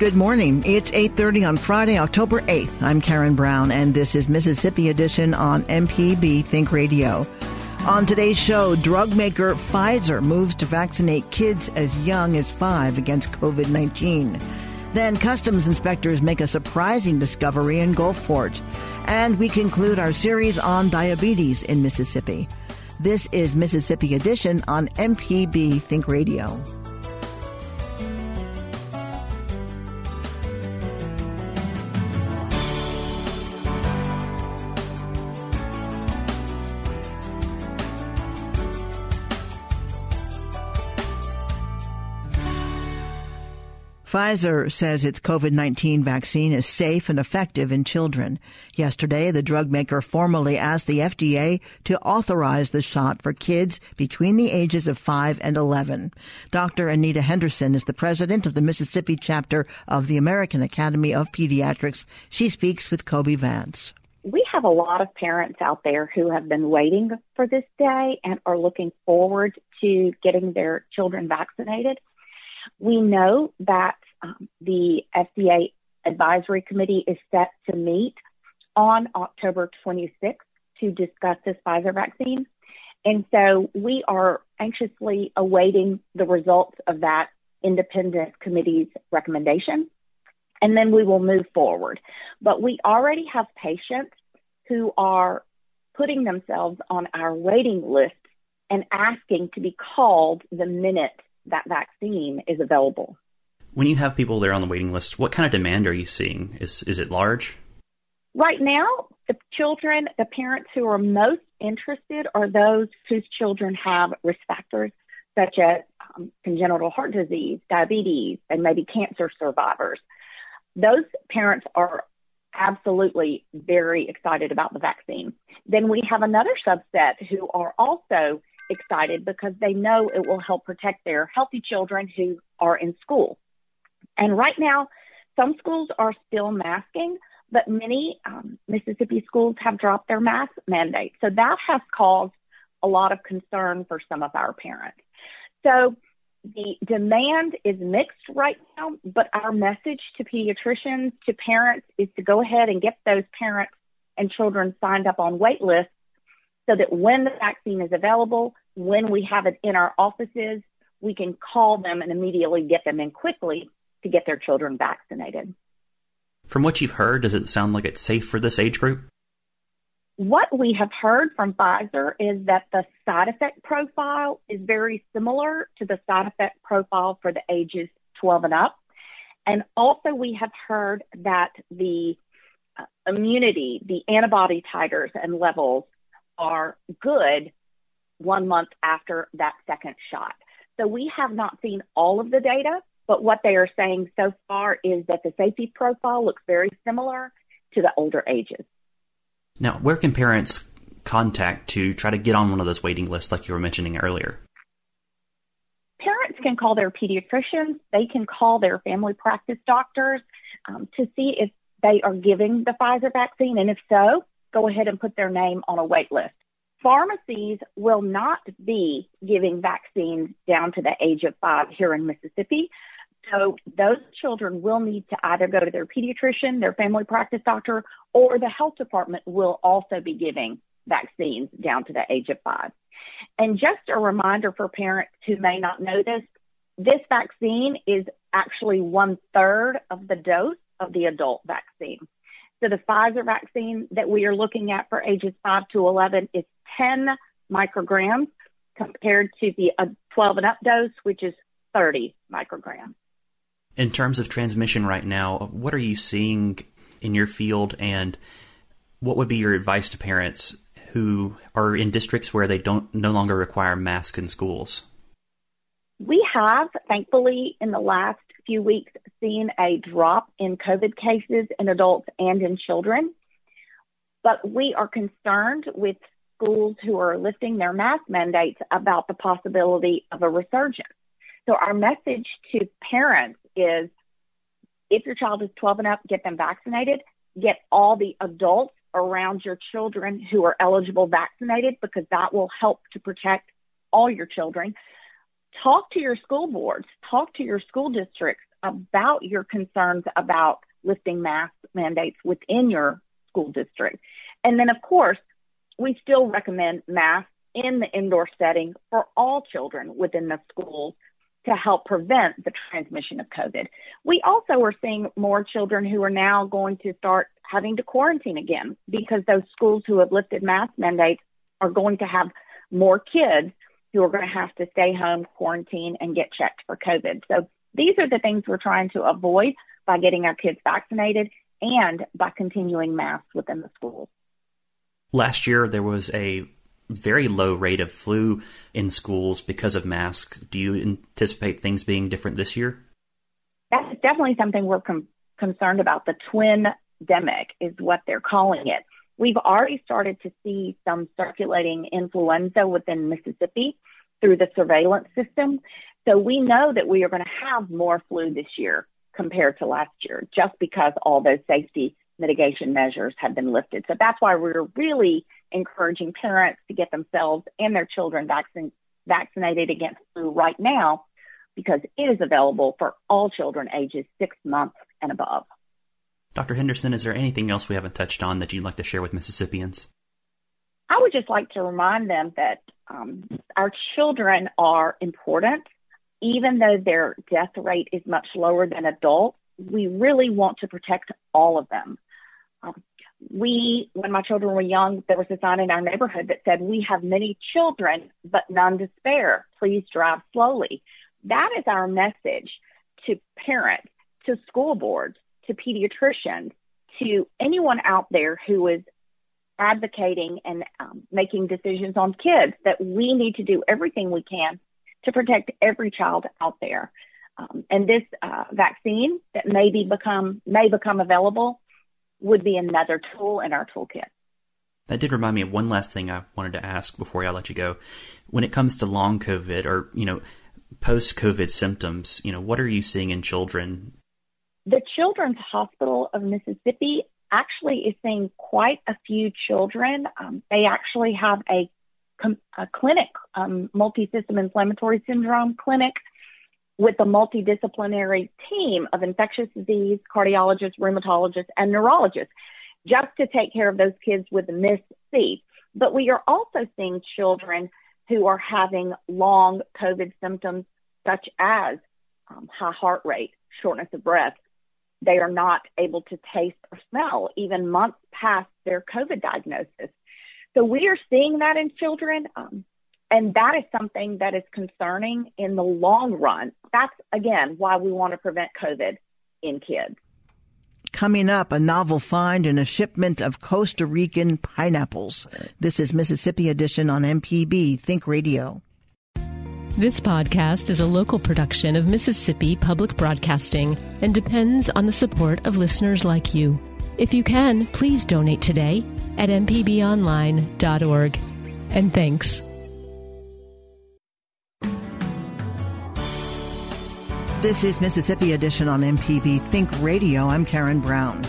Good morning. It's 8:30 on Friday, October 8th. I'm Karen Brown and this is Mississippi Edition on MPB Think Radio. On today's show, drug maker Pfizer moves to vaccinate kids as young as 5 against COVID-19. Then customs inspectors make a surprising discovery in Gulfport. And we conclude our series on diabetes in Mississippi. This is Mississippi Edition on MPB Think Radio. Pfizer says its COVID-19 vaccine is safe and effective in children. Yesterday, the drug maker formally asked the FDA to authorize the shot for kids between the ages of 5 and 11. Dr. Anita Henderson is the president of the Mississippi chapter of the American Academy of Pediatrics. She speaks with Kobee Vance. We have a lot of parents out there who have been waiting for this day and are looking forward to getting their children vaccinated. We know that um, the FDA advisory committee is set to meet on October 26th to discuss this Pfizer vaccine. And so we are anxiously awaiting the results of that independent committee's recommendation. And then we will move forward. But we already have patients who are putting themselves on our waiting list and asking to be called the minute that vaccine is available. When you have people there on the waiting list, what kind of demand are you seeing? Is is it large? Right now, the children, the parents who are most interested are those whose children have risk factors such as um, congenital heart disease, diabetes, and maybe cancer survivors. Those parents are absolutely very excited about the vaccine. Then we have another subset who are also excited because they know it will help protect their healthy children who are in school. And right now, some schools are still masking, but many um, Mississippi schools have dropped their mask mandate. So that has caused a lot of concern for some of our parents. So the demand is mixed right now, but our message to pediatricians, to parents, is to go ahead and get those parents and children signed up on wait lists so that when the vaccine is available, when we have it in our offices, we can call them and immediately get them in quickly to get their children vaccinated. From what you've heard, does it sound like it's safe for this age group? What we have heard from Pfizer is that the side effect profile is very similar to the side effect profile for the ages 12 and up. And also, we have heard that the immunity, the antibody titers and levels are good one month after that second shot. So we have not seen all of the data, but what they are saying so far is that the safety profile looks very similar to the older ages. Now, where can parents contact to try to get on one of those waiting lists like you were mentioning earlier? Parents can call their pediatricians, they can call their family practice doctors um, to see if they are giving the Pfizer vaccine. And if so, go ahead and put their name on a wait list. Pharmacies will not be giving vaccines down to the age of five here in Mississippi. So those children will need to either go to their pediatrician, their family practice doctor, or the health department will also be giving vaccines down to the age of five. And just a reminder for parents who may not know this, this vaccine is actually one third of the dose of the adult vaccine. So the Pfizer vaccine that we are looking at for ages 5 to 11 is 10 micrograms compared to the uh, 12 and up dose, which is 30 micrograms. In terms of transmission right now, what are you seeing in your field and what would be your advice to parents who are in districts where they don't no longer require masks in schools? We have, thankfully, in the last few weeks, seen a drop in COVID cases in adults and in children. But we are concerned with schools who are lifting their mask mandates about the possibility of a resurgence. So our message to parents is if your child is 12 and up, get them vaccinated. Get all the adults around your children who are eligible vaccinated because that will help to protect all your children. Talk to your school boards, talk to your school districts about your concerns about lifting mask mandates within your school district. And then, of course, we still recommend masks in the indoor setting for all children within the schools to help prevent the transmission of COVID. We also are seeing more children who are now going to start having to quarantine again because those schools who have lifted mask mandates are going to have more kids who are going to have to stay home, quarantine, and get checked for COVID. So these are the things we're trying to avoid by getting our kids vaccinated and by continuing masks within the schools. Last year, there was a very low rate of flu in schools because of masks. Do you anticipate things being different this year? That's definitely something we're com- concerned about. The twin demic is what they're calling it. We've already started to see some circulating influenza within Mississippi through the surveillance system. So we know that we are going to have more flu this year compared to last year just because all those safety mitigation measures have been lifted. So that's why we're really encouraging parents to get themselves and their children vaccin- vaccinated against flu right now because it is available for all children ages six months and above. Dr. Henderson, is there anything else we haven't touched on that you'd like to share with Mississippians? I would just like to remind them that um, our children are important. Even though their death rate is much lower than adults, we really want to protect all of them. Um, we, when my children were young, there was a sign in our neighborhood that said, We have many children, but none to spare. Please drive slowly. That is our message to parents, to school boards, to pediatricians, to anyone out there who is advocating and um, making decisions on kids that we need to do everything we can to protect every child out there. Um, and this uh, vaccine that may be become may become available would be another tool in our toolkit. That did remind me of one last thing I wanted to ask before I let you go. When it comes to long COVID or you know post COVID symptoms, you know what are you seeing in children? The Children's Hospital of Mississippi actually is seeing quite a few children. Um, they actually have a, a clinic, um, multi-system inflammatory syndrome clinic with a multidisciplinary team of infectious disease, cardiologists, rheumatologists, and neurologists just to take care of those kids with MIS-C. But we are also seeing children who are having long COVID symptoms such as um, high heart rate, shortness of breath. They are not able to taste or smell even months past their COVID diagnosis. So we are seeing that in children. Um, and that is something that is concerning in the long run. That's, again, why we want to prevent COVID in kids. Coming up, a novel find in a shipment of Costa Rican pineapples. This is Mississippi Edition on MPB Think Radio. This podcast is a local production of Mississippi Public Broadcasting and depends on the support of listeners like you. If you can, please donate today at mpbonline.org. And thanks. This is Mississippi Edition on MPB Think Radio. I'm Karen Brown.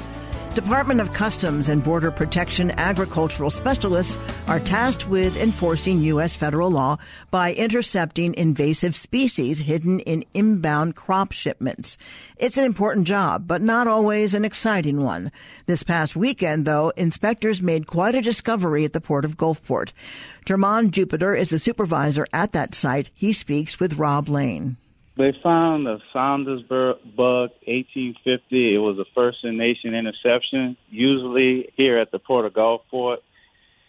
Department of Customs and Border Protection agricultural specialists are tasked with enforcing U.S. federal law by intercepting invasive species hidden in inbound crop shipments. It's an important job, but not always an exciting one. This past weekend, though, inspectors made quite a discovery at the port of Gulfport. Jermon Jupiter is the supervisor at that site. He speaks with Rob Lane. They found a Saunders bug 1850. It was a first in nation interception. Usually here at the Port of Gulfport,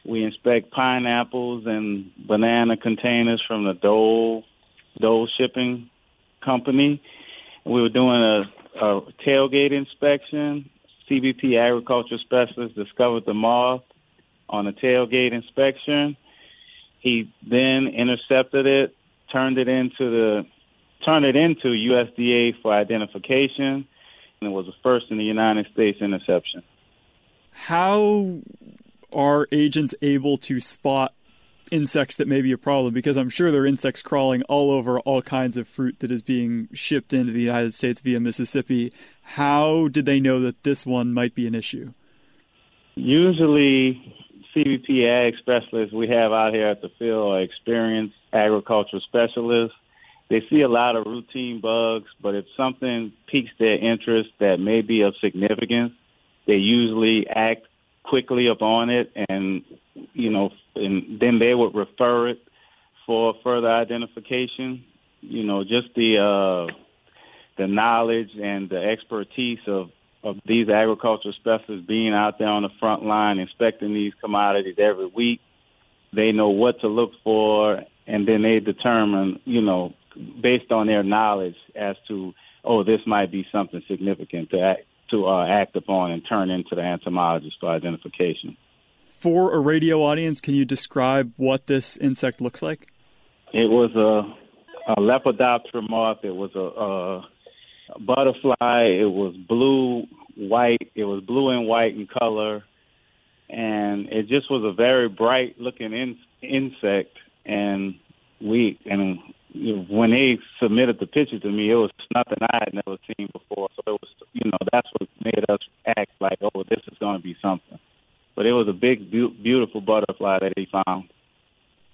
we inspect pineapples and banana containers from the Dole Dole Shipping Company. We were doing a, a tailgate inspection. CBP agriculture specialist discovered the moth on a tailgate inspection. He then intercepted it, turned it into the turn it into USDA for identification, and it was the first in the United States interception. How are agents able to spot insects that may be a problem? Because I'm sure there are insects crawling all over all kinds of fruit that is being shipped into the United States via Mississippi. How did they know that this one might be an issue? Usually, CBP ag specialists we have out here at the field are experienced agricultural specialists they see a lot of routine bugs, but if something piques their interest that may be of significance, they usually act quickly upon it, and you know, and then they would refer it for further identification. You know, just the uh, the knowledge and the expertise of of these agricultural specialists being out there on the front line inspecting these commodities every week. They know what to look for, and then they determine, you know, based on their knowledge as to, oh, this might be something significant to act, to uh, act upon and turn into the entomologist for identification. For a radio audience, can you describe what this insect looks like? It was a, a Lepidoptera moth. It was a, a butterfly. It was blue, white. It was blue and white in color, and it just was a very bright looking in, insect. And we and when they submitted the picture to me, it was nothing I had never seen before. So it was, you know, that's what made us act like, oh, this is going to be something. But it was a big, beautiful butterfly that he found.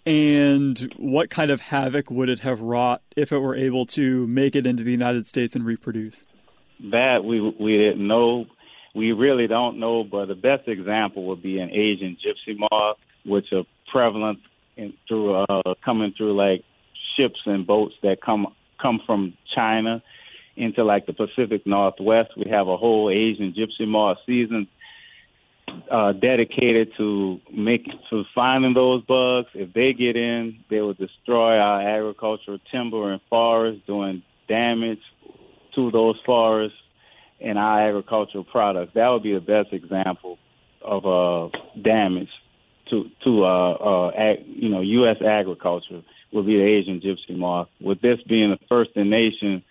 And what kind of havoc would it have wrought if it were able to make it into the United States and reproduce? That we we didn't know. We really don't know. But the best example would be an Asian gypsy moth, which are prevalent in, through uh, coming through like ships and boats that come come from China into like the Pacific Northwest. We have a whole Asian gypsy moth season uh, dedicated to making to finding those bugs. If they get in, they will destroy our agricultural timber and forests, doing damage to those forests and our agricultural products. That would be the best example of uh, damage to to uh, uh, ag, you know U.S. agriculture would be the Asian gypsy moth. With this being the first in nation,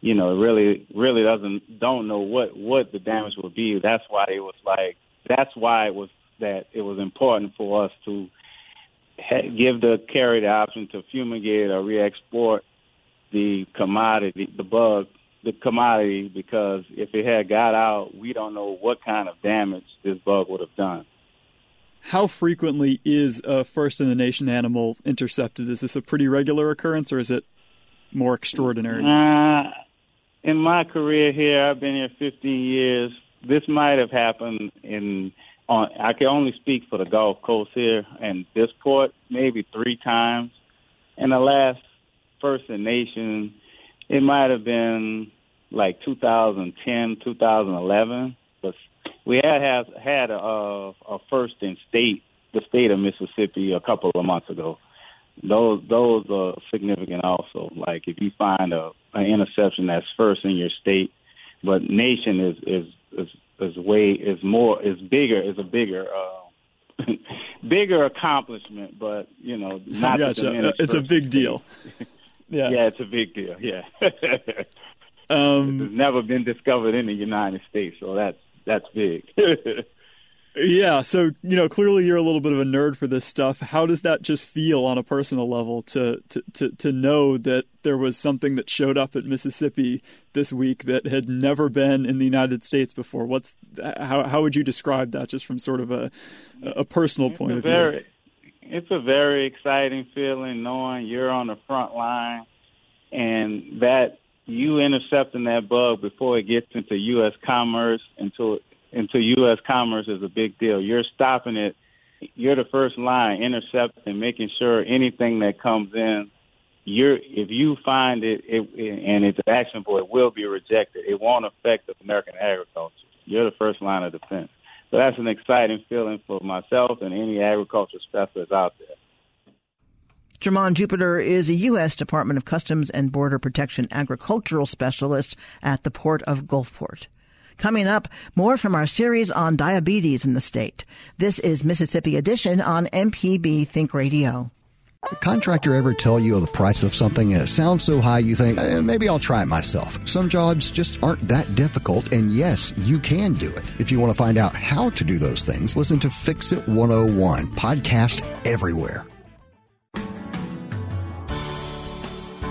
you know, it really, really doesn't don't know what what the damage would be. That's why it was like. That's why it was that it was important for us to give the carrier the option to fumigate or re-export the commodity, the bug, the commodity, because if it had got out, we don't know what kind of damage this bug would have done how frequently is a first in the nation animal intercepted? Is this a pretty regular occurrence or is it more extraordinary? Uh, in my career here, I've been here 15 years. This might have happened in on I can only speak for the Gulf Coast here and this port maybe three times. In the last First in Nation, it might have been like 2010, 2011, but we had have, had a, a first in state, the state of Mississippi, a couple of months ago. Those those are significant also. Like if you find a an interception that's first in your state, but nation is is is, is way is more is bigger is a bigger. Uh, bigger accomplishment, but you know, not gotcha. it's a big deal. yeah, yeah, it's a big deal. Yeah, um, it's never been discovered in the United States, so that's that's big. Yeah, so you know, clearly you're a little bit of a nerd for this stuff. How does that just feel on a personal level to to to, to know that there was something that showed up at Mississippi this week that had never been in the United States before? What's how how would you describe that just from sort of a a personal it's point a of very, view? It's a very exciting feeling knowing you're on the front line and that you intercepting that bug before it gets into U.S. commerce into into U.S. commerce is a big deal. You're stopping it. You're the first line intercepting, making sure anything that comes in, you're if you find it, it and it's actionable, it will be rejected. It won't affect American agriculture. You're the first line of defense. So that's an exciting feeling for myself and any agriculture specialist out there. Jermon Jupiter is a U.S. Department of Customs and Border Protection agricultural specialist at the Port of Gulfport. Coming up, more from our series on diabetes in the state. This is Mississippi Edition on MPB Think Radio. A contractor ever tell you the price of something and it sounds so high you think, eh, maybe I'll try it myself. Some jobs just aren't that difficult, and yes, you can do it. If you want to find out how to do those things, listen to Fix It 101, podcast everywhere.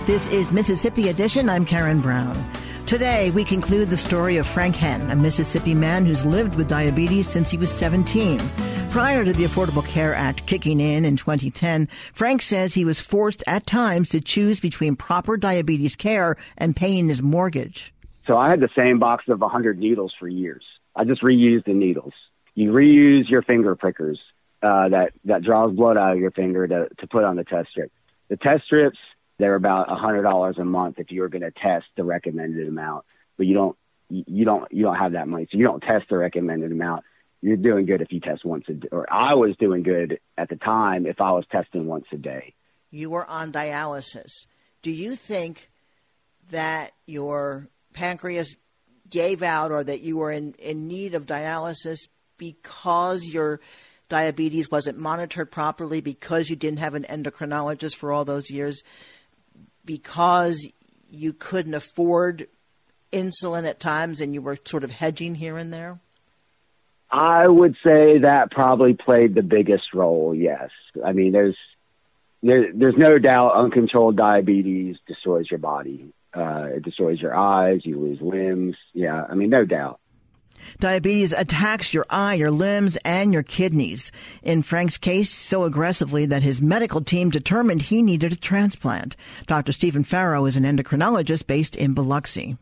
This is Mississippi Edition. I'm Karen Brown. Today, we conclude the story of Frank Henn, a Mississippi man who's lived with diabetes since he was 17. Prior to the Affordable Care Act kicking in in 2010, Frank says he was forced at times to choose between proper diabetes care and paying his mortgage. So I had the same box of 100 needles for years. I just reused the needles. You reuse your finger prickers uh, that, that draws blood out of your finger to, to put on the test strip. The test strips, they're about a hundred dollars a month if you're going to test the recommended amount, but you don't you don't you don't have that money, so you don't test the recommended amount. You're doing good if you test once a day, or I was doing good at the time if I was testing once a day. You were on dialysis. Do you think that your pancreas gave out or that you were in, in need of dialysis because your diabetes wasn't monitored properly, because you didn't have an endocrinologist for all those years? Because you couldn't afford insulin at times and you were sort of hedging here and there? I would say that probably played the biggest role. Yes, I mean there's there, there's no doubt uncontrolled diabetes destroys your body. Uh, it destroys your eyes. You lose limbs. Yeah, I mean no doubt. Diabetes attacks your eye, your limbs, and your kidneys. In Frank's case, so aggressively that his medical team determined he needed a transplant. Dr. Stephen Farrow is an endocrinologist based in Biloxi.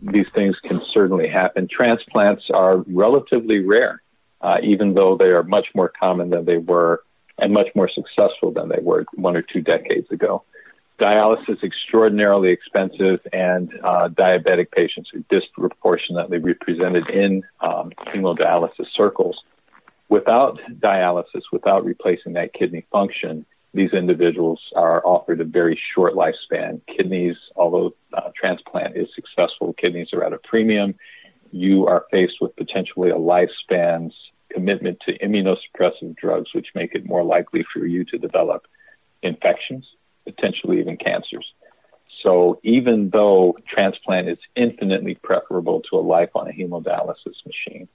These things can certainly happen. Transplants are relatively rare, uh, even though they are much more common than they were and much more successful than they were one or two decades ago dialysis extraordinarily expensive, and uh, diabetic patients are disproportionately represented in um, hemodialysis circles. Without dialysis, without replacing that kidney function, these individuals are offered a very short lifespan. Kidneys, although uh, transplant is successful, kidneys are at a premium. You are faced with potentially a lifespan's commitment to immunosuppressive drugs, which make it more likely for you to develop infections potentially even cancers. So even though transplant is infinitely preferable to a life on a hemodialysis machine,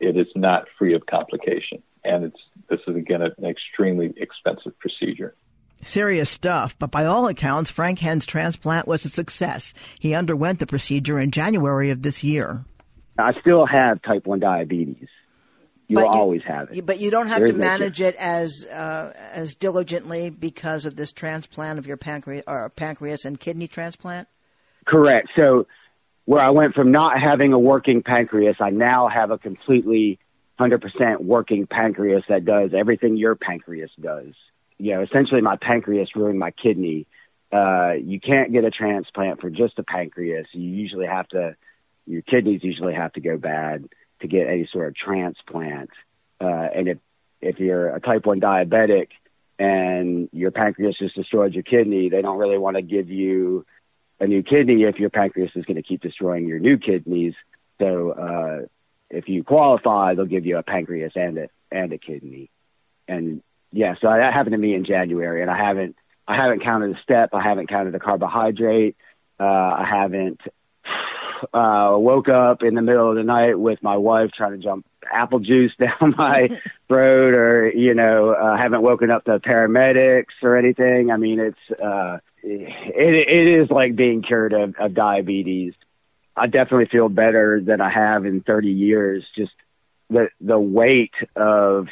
it is not free of complication. And it's, this is again an extremely expensive procedure. Serious stuff, but by all accounts, Frank Henn's transplant was a success. He underwent the procedure in January of this year. I still have type 1 diabetes. You'll you, always have it. But you don't have there to manage it as uh, as diligently because of this transplant of your pancreas or pancreas and kidney transplant. Correct. So where I went from not having a working pancreas, I now have a completely 100% working pancreas that does everything your pancreas does. You know, essentially my pancreas ruined my kidney. Uh, you can't get a transplant for just a pancreas. You usually have to, your kidneys usually have to go bad to get any sort of transplant. Uh, and if if you're a type one diabetic and your pancreas just destroyed your kidney, they don't really want to give you a new kidney if your pancreas is going to keep destroying your new kidneys. So uh, if you qualify, they'll give you a pancreas and a and a kidney. And yeah, so that happened to me in January, and I haven't I haven't counted the step, I haven't counted the carbohydrate, uh, I haven't uh, woke up in the middle of the night with my wife trying to jump apple juice down my throat or, you know, uh, haven't woken up the paramedics or anything. I mean, it's, uh, it, it is like being cured of, of diabetes. I definitely feel better than I have in 30 years. Just the, the weight of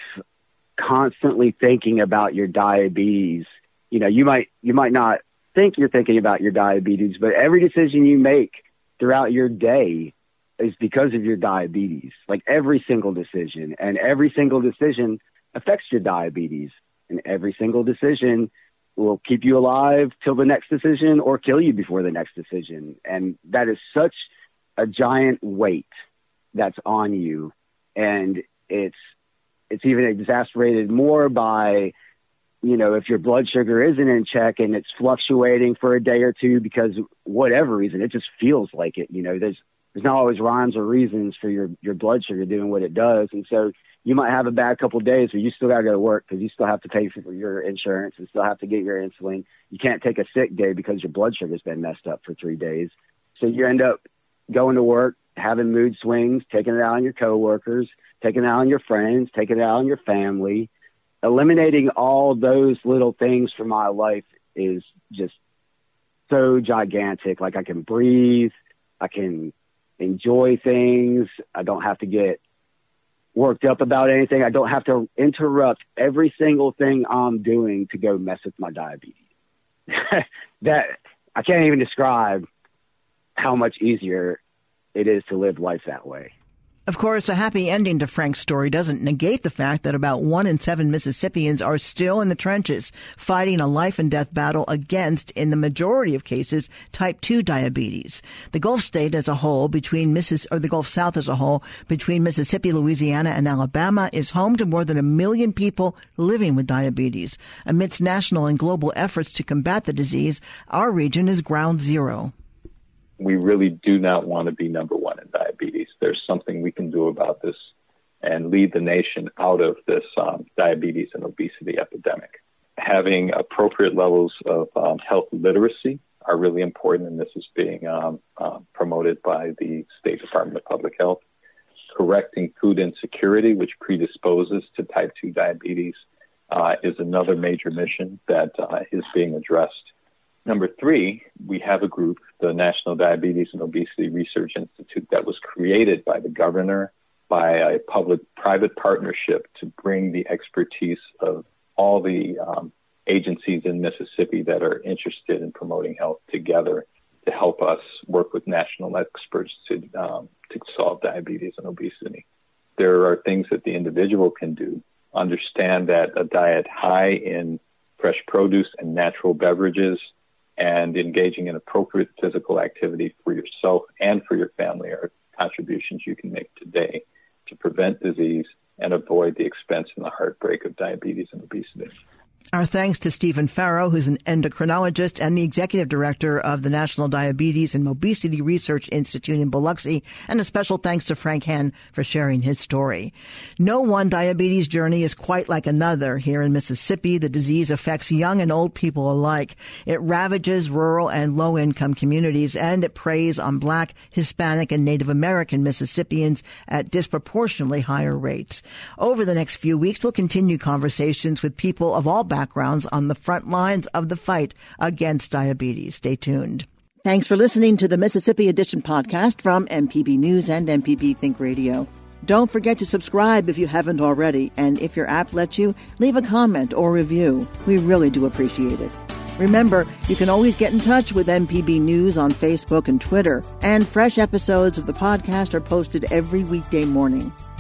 constantly thinking about your diabetes. You know, you might, you might not think you're thinking about your diabetes, but every decision you make throughout your day is because of your diabetes. Like every single decision, and every single decision affects your diabetes, and every single decision will keep you alive till the next decision or kill you before the next decision. And that is such a giant weight that's on you. And it's, it's even exacerbated more by, you know, if your blood sugar isn't in check and it's fluctuating for a day or two because whatever reason, it just feels like it, you know, there's, there's not always rhymes or reasons for your, your blood sugar doing what it does. And so you might have a bad couple of days, but you still got to go to work because you still have to pay for your insurance and still have to get your insulin. You can't take a sick day because your blood sugar's been messed up for three days. So you end up going to work, having mood swings, taking it out on your coworkers, taking it out on your friends, taking it out on your family. Eliminating all those little things from my life is just so gigantic. Like I can breathe, I can enjoy things. I don't have to get worked up about anything. I don't have to interrupt every single thing I'm doing to go mess with my diabetes. that I can't even describe how much easier it is to live life that way. Of course, a happy ending to Frank's story doesn't negate the fact that about one in seven Mississippians are still in the trenches fighting a life and death battle against, in the majority of cases, type 2 diabetes. The Gulf state as a whole, between Missis, or the Gulf South as a whole, between Mississippi, Louisiana, and Alabama, is home to more than a million people living with diabetes. Amidst national and global efforts to combat the disease, our region is ground zero we really do not want to be number one in diabetes. There's something we can do about this and lead the nation out of this um, diabetes and obesity epidemic. Having appropriate levels of um, health literacy are really important, and this is being um, uh, promoted by the State Department of Public Health. Correcting food insecurity, which predisposes to type 2 diabetes, uh, is another major mission that uh, is being addressed Number three, we have a group, the National Diabetes and Obesity Research Institute, that was created by the governor by a public private partnership to bring the expertise of all the um, agencies in Mississippi that are interested in promoting health together to help us work with national experts to, um, to solve diabetes and obesity. There are things that the individual can do. Understand that a diet high in fresh produce and natural beverages and engaging in appropriate physical activity for yourself and for your family are contributions you can make today to prevent disease and avoid the expense and the heartbreak of diabetes and obesity. Our thanks to Stephen Farrow, who's an endocrinologist and the executive director of the National Diabetes and Obesity Research Institute in Biloxi, and a special thanks to Frank Henn for sharing his story. No one diabetes journey is quite like another. Here in Mississippi, the disease affects young and old people alike. It ravages rural and low income communities, and it preys on black, Hispanic, and Native American Mississippians at disproportionately higher rates. Over the next few weeks, we'll continue conversations with people of all backgrounds on the front lines of the fight against diabetes. Stay tuned. Thanks for listening to the Mississippi Edition podcast from MPB News and MPB Think Radio. Don't forget to subscribe if you haven't already, and if your app lets you, leave a comment or review. We really do appreciate it. Remember, you can always get in touch with MPB News on Facebook and Twitter, and fresh episodes of the podcast are posted every weekday morning.